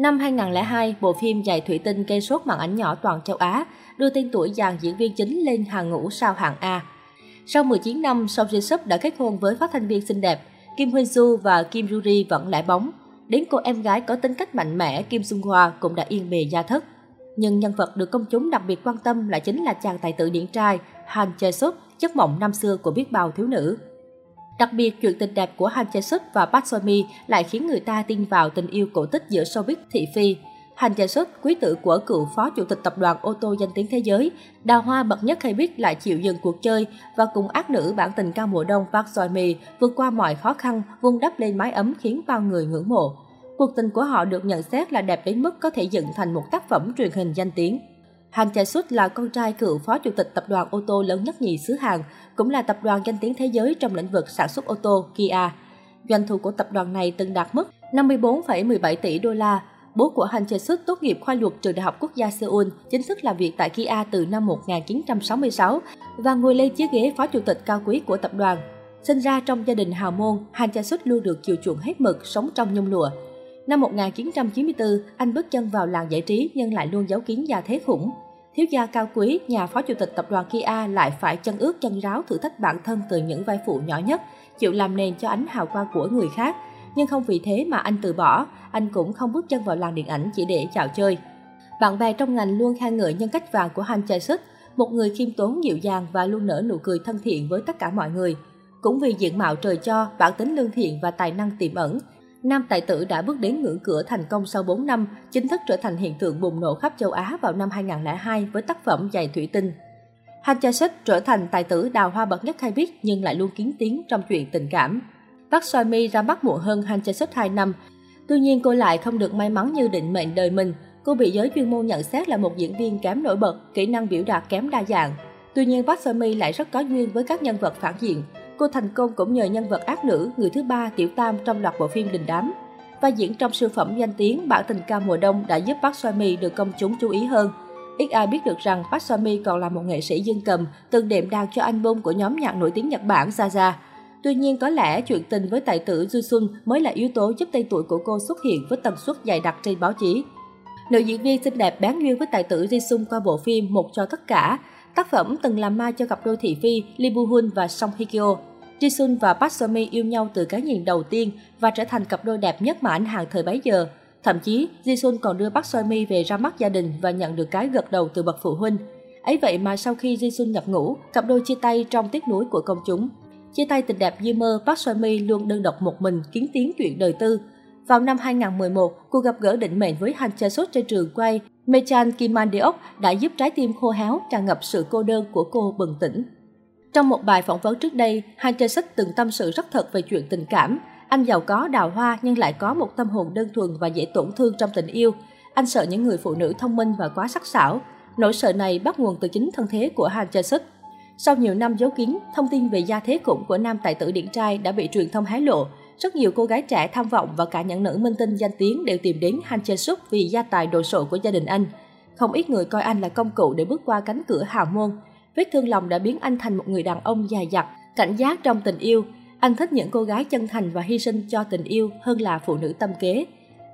Năm 2002, bộ phim Giày Thủy Tinh gây sốt màn ảnh nhỏ toàn châu Á, đưa tên tuổi dàn diễn viên chính lên hàng ngũ sao hạng A. Sau 19 năm, Song Ji Sup đã kết hôn với phát thanh viên xinh đẹp. Kim Huyên Su và Kim Ruri vẫn lại bóng. Đến cô em gái có tính cách mạnh mẽ Kim Sung Hoa cũng đã yên bề gia thất. Nhưng nhân vật được công chúng đặc biệt quan tâm lại chính là chàng tài tử điển trai Han Jae Sup, chất mộng năm xưa của biết bao thiếu nữ. Đặc biệt, chuyện tình đẹp của Han Jae Suk và Park Seo Mi lại khiến người ta tin vào tình yêu cổ tích giữa showbiz thị phi. Han Jae Suk, quý tử của cựu phó chủ tịch tập đoàn ô tô danh tiếng thế giới, đào hoa bậc nhất hay biết lại chịu dừng cuộc chơi và cùng ác nữ bản tình cao mùa đông Park Seo Mi vượt qua mọi khó khăn, vun đắp lên mái ấm khiến bao người ngưỡng mộ. Cuộc tình của họ được nhận xét là đẹp đến mức có thể dựng thành một tác phẩm truyền hình danh tiếng. Han Jae Suk là con trai cựu phó chủ tịch tập đoàn ô tô lớn nhất nhì xứ Hàn, cũng là tập đoàn danh tiếng thế giới trong lĩnh vực sản xuất ô tô Kia. Doanh thu của tập đoàn này từng đạt mức 54,17 tỷ đô la. Bố của Han Jae Suk tốt nghiệp khoa luật trường Đại học Quốc gia Seoul, chính thức làm việc tại Kia từ năm 1966 và ngồi lên chiếc ghế phó chủ tịch cao quý của tập đoàn. Sinh ra trong gia đình hào môn, Han Jae Suk luôn được chiều chuộng hết mực, sống trong nhung lụa. Năm 1994, anh bước chân vào làng giải trí nhưng lại luôn giấu kín gia thế khủng. Thiếu gia cao quý, nhà phó chủ tịch tập đoàn Kia lại phải chân ướt chân ráo thử thách bản thân từ những vai phụ nhỏ nhất, chịu làm nền cho ánh hào quang của người khác. Nhưng không vì thế mà anh từ bỏ, anh cũng không bước chân vào làng điện ảnh chỉ để chào chơi. Bạn bè trong ngành luôn khen ngợi nhân cách vàng của Han Chae Suk, một người khiêm tốn dịu dàng và luôn nở nụ cười thân thiện với tất cả mọi người. Cũng vì diện mạo trời cho, bản tính lương thiện và tài năng tiềm ẩn, nam tài tử đã bước đến ngưỡng cửa thành công sau 4 năm, chính thức trở thành hiện tượng bùng nổ khắp châu Á vào năm 2002 với tác phẩm Giày Thủy Tinh. Han Cha Sik trở thành tài tử đào hoa bậc nhất khai biết nhưng lại luôn kiến tiếng trong chuyện tình cảm. Park Soi Mi ra mắt muộn hơn Han Cha Sik 2 năm. Tuy nhiên cô lại không được may mắn như định mệnh đời mình. Cô bị giới chuyên môn nhận xét là một diễn viên kém nổi bật, kỹ năng biểu đạt kém đa dạng. Tuy nhiên Park Seo Mi lại rất có duyên với các nhân vật phản diện, Cô thành công cũng nhờ nhân vật ác nữ, người thứ ba Tiểu Tam trong loạt bộ phim Đình Đám. Và diễn trong siêu phẩm danh tiếng Bản tình ca mùa đông đã giúp Park Seo Mi được công chúng chú ý hơn. Ít ai biết được rằng Park Seo Mi còn là một nghệ sĩ dương cầm, từng đệm đàn cho album của nhóm nhạc nổi tiếng Nhật Bản Zaza. Tuy nhiên có lẽ chuyện tình với tài tử Ju Sun mới là yếu tố giúp tên tuổi của cô xuất hiện với tần suất dày đặc trên báo chí. Nữ diễn viên xinh đẹp bán duyên với tài tử Jisung qua bộ phim Một cho tất cả. Tác phẩm từng làm ma cho cặp đôi thị phi Lee Bu Hun và Song Hye Kyo. Jisun và Park Seo Mi yêu nhau từ cái nhìn đầu tiên và trở thành cặp đôi đẹp nhất mà ảnh hàng thời bấy giờ. Thậm chí, Jisun còn đưa Park Seo Mi về ra mắt gia đình và nhận được cái gật đầu từ bậc phụ huynh. Ấy vậy mà sau khi Jisun nhập ngũ, cặp đôi chia tay trong tiếc nuối của công chúng. Chia tay tình đẹp như mơ, Park Seo Mi luôn đơn độc một mình kiến tiếng chuyện đời tư. Vào năm 2011, cuộc gặp gỡ định mệnh với Han Chae Suk trên trường quay Mechan Kim Deok đã giúp trái tim khô héo tràn ngập sự cô đơn của cô bừng tỉnh. Trong một bài phỏng vấn trước đây, hai chơi sách từng tâm sự rất thật về chuyện tình cảm. Anh giàu có đào hoa nhưng lại có một tâm hồn đơn thuần và dễ tổn thương trong tình yêu. Anh sợ những người phụ nữ thông minh và quá sắc sảo. Nỗi sợ này bắt nguồn từ chính thân thế của Han Jae Suk. Sau nhiều năm giấu kín, thông tin về gia thế khủng của nam tài tử điển trai đã bị truyền thông hé lộ. Rất nhiều cô gái trẻ tham vọng và cả những nữ minh tinh danh tiếng đều tìm đến Han Jae Suk vì gia tài đồ sộ của gia đình anh. Không ít người coi anh là công cụ để bước qua cánh cửa hào môn. Vết thương lòng đã biến anh thành một người đàn ông dài dặt, cảnh giác trong tình yêu. Anh thích những cô gái chân thành và hy sinh cho tình yêu hơn là phụ nữ tâm kế.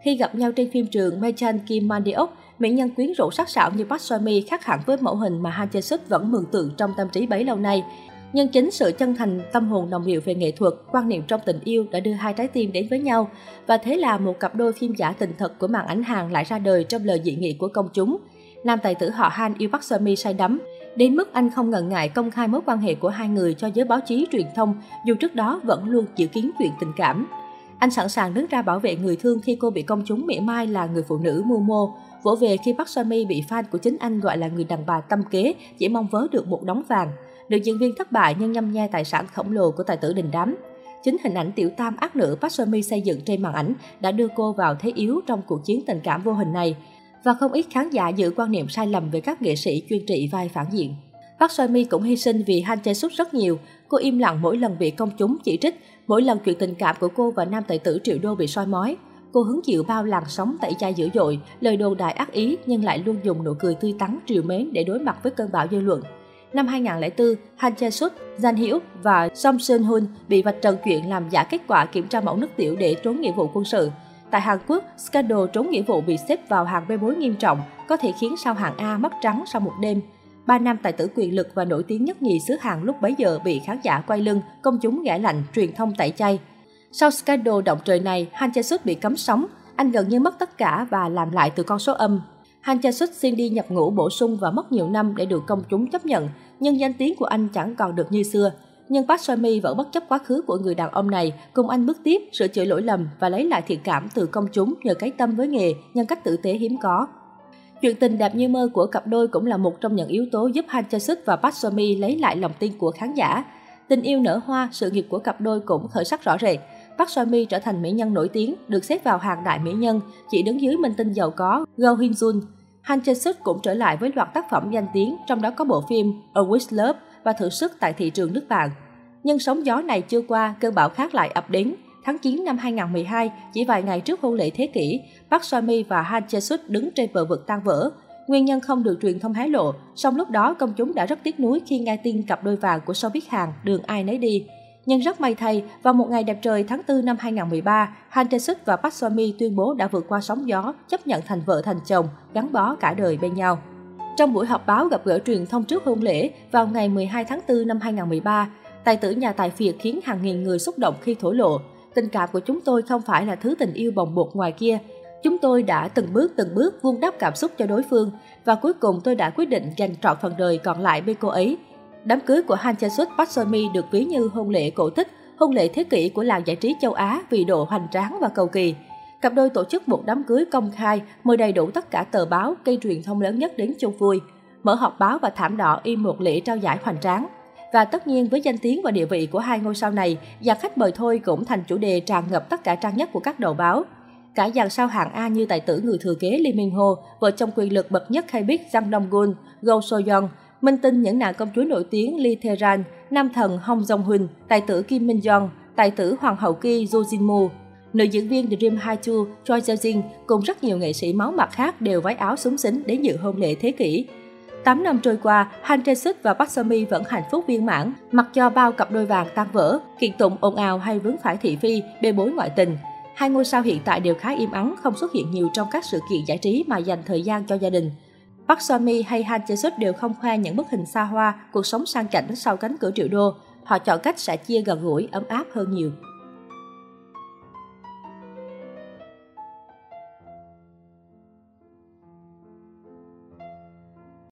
Khi gặp nhau trên phim trường Mechan Kim Mandiok, mỹ nhân quyến rũ sắc sảo như Park Seo Mi khác hẳn với mẫu hình mà Han Jae Suk vẫn mường tượng trong tâm trí bấy lâu nay. Nhưng chính sự chân thành, tâm hồn đồng điệu về nghệ thuật, quan niệm trong tình yêu đã đưa hai trái tim đến với nhau. Và thế là một cặp đôi phim giả tình thật của màn ảnh hàng lại ra đời trong lời dị nghị của công chúng. Nam tài tử họ Han yêu Park Seo Mi say đắm, đến mức anh không ngần ngại công khai mối quan hệ của hai người cho giới báo chí truyền thông, dù trước đó vẫn luôn dự kiến chuyện tình cảm. Anh sẵn sàng đứng ra bảo vệ người thương khi cô bị công chúng mỉa mai là người phụ nữ mưu mô, vỗ về khi Park Seo bị fan của chính anh gọi là người đàn bà tâm kế, chỉ mong vớ được một đống vàng. Được diễn viên thất bại nhưng nhâm nhe tài sản khổng lồ của tài tử đình đám. Chính hình ảnh tiểu tam ác nữ Park Seo xây dựng trên màn ảnh đã đưa cô vào thế yếu trong cuộc chiến tình cảm vô hình này và không ít khán giả giữ quan niệm sai lầm về các nghệ sĩ chuyên trị vai phản diện. Park Seo Mi cũng hy sinh vì Han Jae Suk rất nhiều. Cô im lặng mỗi lần bị công chúng chỉ trích, mỗi lần chuyện tình cảm của cô và nam tài tử Triệu Đô bị soi mói. Cô hứng chịu bao làn sóng tẩy chay dữ dội, lời đồn đại ác ý nhưng lại luôn dùng nụ cười tươi tắn, triều mến để đối mặt với cơn bão dư luận. Năm 2004, Han Jae Suk, Jan Hyuk và Song Seon Hun bị vạch trần chuyện làm giả kết quả kiểm tra mẫu nước tiểu để trốn nghĩa vụ quân sự. Tại Hàn Quốc, scandal trốn nghĩa vụ bị xếp vào hàng bê bối nghiêm trọng, có thể khiến sao hạng A mất trắng sau một đêm. Ba nam tài tử quyền lực và nổi tiếng nhất nhì xứ Hàn lúc bấy giờ bị khán giả quay lưng, công chúng ghẻ lạnh, truyền thông tẩy chay. Sau scandal động trời này, Han Chae Suk bị cấm sóng. Anh gần như mất tất cả và làm lại từ con số âm. Han Chae Suk xin đi nhập ngũ bổ sung và mất nhiều năm để được công chúng chấp nhận, nhưng danh tiếng của anh chẳng còn được như xưa. Nhưng Park Seo-mi vẫn bất chấp quá khứ của người đàn ông này, cùng anh bước tiếp, sửa chữa lỗi lầm và lấy lại thiện cảm từ công chúng nhờ cái tâm với nghề, nhân cách tử tế hiếm có. Chuyện tình đẹp như mơ của cặp đôi cũng là một trong những yếu tố giúp Han Chae Suk và Park Seo-mi lấy lại lòng tin của khán giả. Tình yêu nở hoa, sự nghiệp của cặp đôi cũng khởi sắc rõ rệt. Park Seo-mi trở thành mỹ nhân nổi tiếng, được xếp vào hàng đại mỹ nhân, chỉ đứng dưới minh tinh giàu có Go Hyun Jun. Han Chae Suk cũng trở lại với loạt tác phẩm danh tiếng, trong đó có bộ phim A Wish Love và thử sức tại thị trường nước bạn. Nhưng sóng gió này chưa qua, cơn bão khác lại ập đến. Tháng 9 năm 2012, chỉ vài ngày trước hôn lễ thế kỷ, Park Seo-mi và Han Chae-suk đứng trên bờ vực tan vỡ. Nguyên nhân không được truyền thông hé lộ, song lúc đó công chúng đã rất tiếc nuối khi nghe tin cặp đôi vàng của showbiz Hàn đường ai nấy đi. Nhưng rất may thay, vào một ngày đẹp trời tháng 4 năm 2013, Han Tae-suk và Park Seo-mi tuyên bố đã vượt qua sóng gió, chấp nhận thành vợ thành chồng, gắn bó cả đời bên nhau. Trong buổi họp báo gặp gỡ truyền thông trước hôn lễ vào ngày 12 tháng 4 năm 2013, tài tử nhà tài phiệt khiến hàng nghìn người xúc động khi thổ lộ. Tình cảm của chúng tôi không phải là thứ tình yêu bồng bột ngoài kia. Chúng tôi đã từng bước từng bước vun đắp cảm xúc cho đối phương và cuối cùng tôi đã quyết định dành trọn phần đời còn lại bên cô ấy Đám cưới của Han Chae Suk Park Seo Mi được ví như hôn lễ cổ tích, hôn lễ thế kỷ của làng giải trí châu Á vì độ hoành tráng và cầu kỳ. Cặp đôi tổ chức một đám cưới công khai, mời đầy đủ tất cả tờ báo, cây truyền thông lớn nhất đến chung vui. Mở họp báo và thảm đỏ im một lễ trao giải hoành tráng. Và tất nhiên với danh tiếng và địa vị của hai ngôi sao này, dàn khách mời thôi cũng thành chủ đề tràn ngập tất cả trang nhất của các đầu báo. Cả dàn sao hạng A như tài tử người thừa kế Lee Min Ho, vợ chồng quyền lực bậc nhất hay biết Jang Dong Gun, Go So Young, Minh tinh những nàng công chúa nổi tiếng Lee Theran, nam thần Hong Jong Hun, tài tử Kim Min Jong, tài tử Hoàng hậu Ki Jo Jin Moo. Nữ diễn viên Dream Haichu, Choi Jae Jin cùng rất nhiều nghệ sĩ máu mặt khác đều váy áo súng xính đến dự hôn lễ thế kỷ. 8 năm trôi qua, Han Jae Suk và Park Seo Mi vẫn hạnh phúc viên mãn, mặc cho bao cặp đôi vàng tan vỡ, kiện tụng ồn ào hay vướng phải thị phi, bê bối ngoại tình. Hai ngôi sao hiện tại đều khá im ắng, không xuất hiện nhiều trong các sự kiện giải trí mà dành thời gian cho gia đình. Park Seo Mi hay Han Jae Suk đều không khoe những bức hình xa hoa, cuộc sống sang chảnh sau cánh cửa triệu đô. Họ chọn cách sẽ chia gần gũi, ấm áp hơn nhiều.